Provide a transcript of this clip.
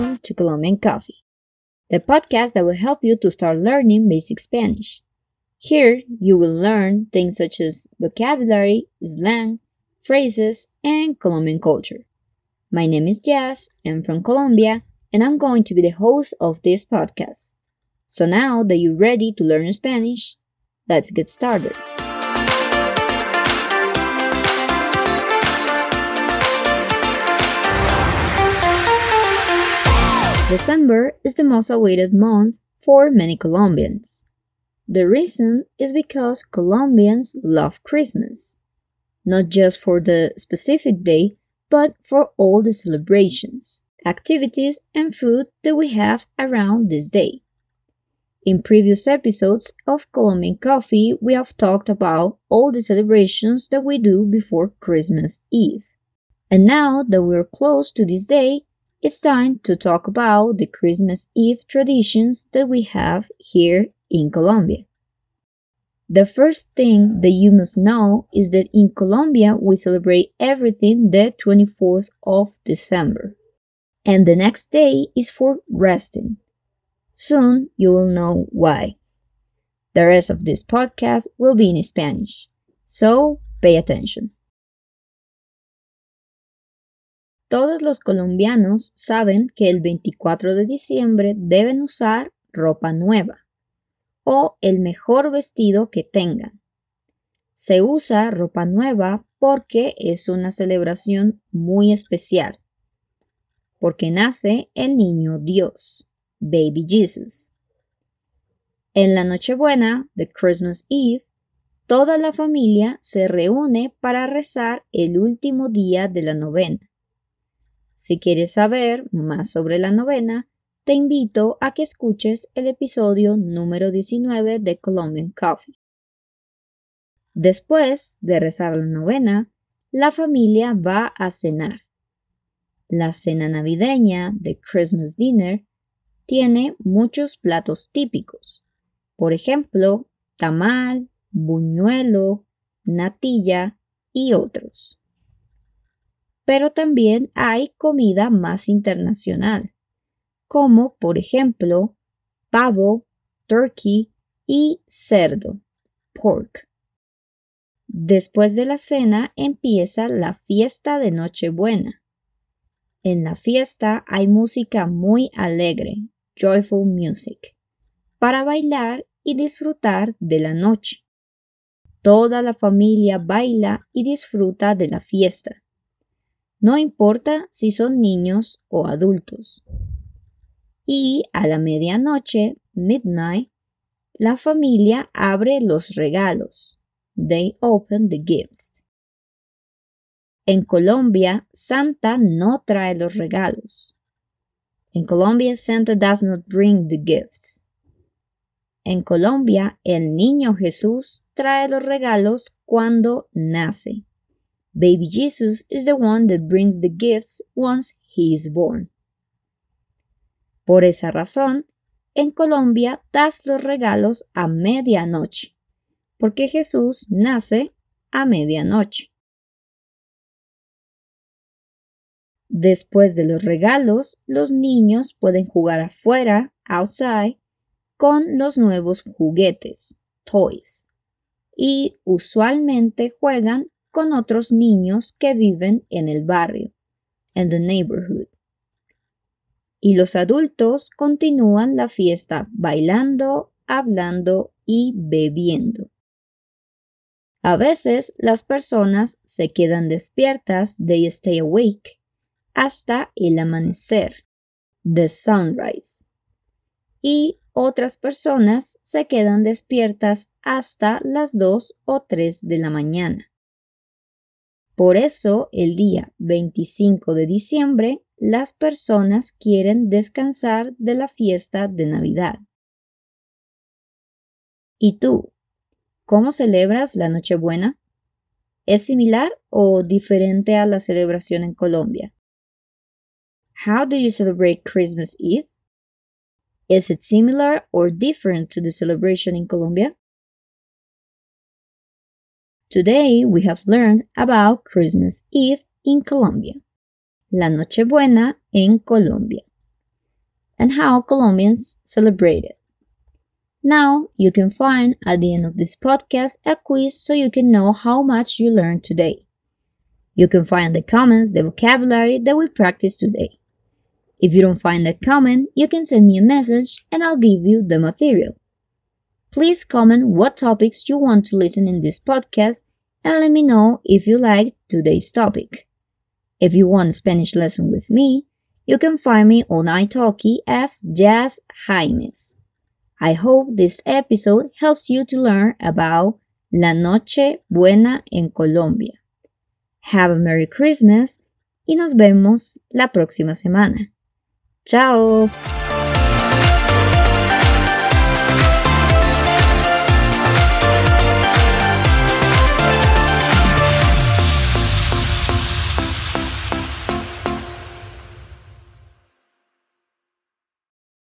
welcome to Colombian Coffee, the podcast that will help you to start learning basic Spanish. Here, you will learn things such as vocabulary, slang, phrases, and Colombian culture. My name is Jazz, I'm from Colombia, and I'm going to be the host of this podcast. So now that you're ready to learn Spanish, let's get started. December is the most awaited month for many Colombians. The reason is because Colombians love Christmas, not just for the specific day, but for all the celebrations, activities, and food that we have around this day. In previous episodes of Colombian Coffee, we have talked about all the celebrations that we do before Christmas Eve. And now that we're close to this day, it's time to talk about the Christmas Eve traditions that we have here in Colombia. The first thing that you must know is that in Colombia we celebrate everything the 24th of December. And the next day is for resting. Soon you will know why. The rest of this podcast will be in Spanish, so pay attention. Todos los colombianos saben que el 24 de diciembre deben usar ropa nueva o el mejor vestido que tengan. Se usa ropa nueva porque es una celebración muy especial, porque nace el niño Dios, Baby Jesus. En la Nochebuena, the Christmas Eve, toda la familia se reúne para rezar el último día de la novena. Si quieres saber más sobre la novena, te invito a que escuches el episodio número 19 de Colombian Coffee. Después de rezar la novena, la familia va a cenar. La cena navideña de Christmas Dinner tiene muchos platos típicos. Por ejemplo, tamal, buñuelo, natilla y otros pero también hay comida más internacional, como por ejemplo pavo, turkey y cerdo, pork. Después de la cena empieza la fiesta de Nochebuena. En la fiesta hay música muy alegre, joyful music, para bailar y disfrutar de la noche. Toda la familia baila y disfruta de la fiesta no importa si son niños o adultos. Y a la medianoche, midnight, la familia abre los regalos. They open the gifts. En Colombia, Santa no trae los regalos. En Colombia, Santa does not bring the gifts. En Colombia, el niño Jesús trae los regalos cuando nace. Baby Jesus is the one that brings the gifts once he is born. Por esa razón, en Colombia das los regalos a medianoche, porque Jesús nace a medianoche. Después de los regalos, los niños pueden jugar afuera, outside, con los nuevos juguetes, toys, y usualmente juegan con otros niños que viven en el barrio, en the neighborhood. Y los adultos continúan la fiesta bailando, hablando y bebiendo. A veces las personas se quedan despiertas, they stay awake, hasta el amanecer, the sunrise. Y otras personas se quedan despiertas hasta las 2 o 3 de la mañana. Por eso, el día 25 de diciembre, las personas quieren descansar de la fiesta de Navidad. ¿Y tú? ¿Cómo celebras la Nochebuena? ¿Es similar o diferente a la celebración en Colombia? How do you celebrate Christmas Eve? Is it similar or different to the celebration in Colombia? Today we have learned about Christmas Eve in Colombia. La Nochebuena en Colombia. and how Colombians celebrate it. Now, you can find at the end of this podcast a quiz so you can know how much you learned today. You can find the comments, the vocabulary that we practiced today. If you don't find a comment, you can send me a message and I'll give you the material. Please comment what topics you want to listen in this podcast and let me know if you liked today's topic. If you want a Spanish lesson with me, you can find me on italki as Jazz Jaimes. I hope this episode helps you to learn about La Noche Buena en Colombia. Have a Merry Christmas y nos vemos la próxima semana. ¡Chao!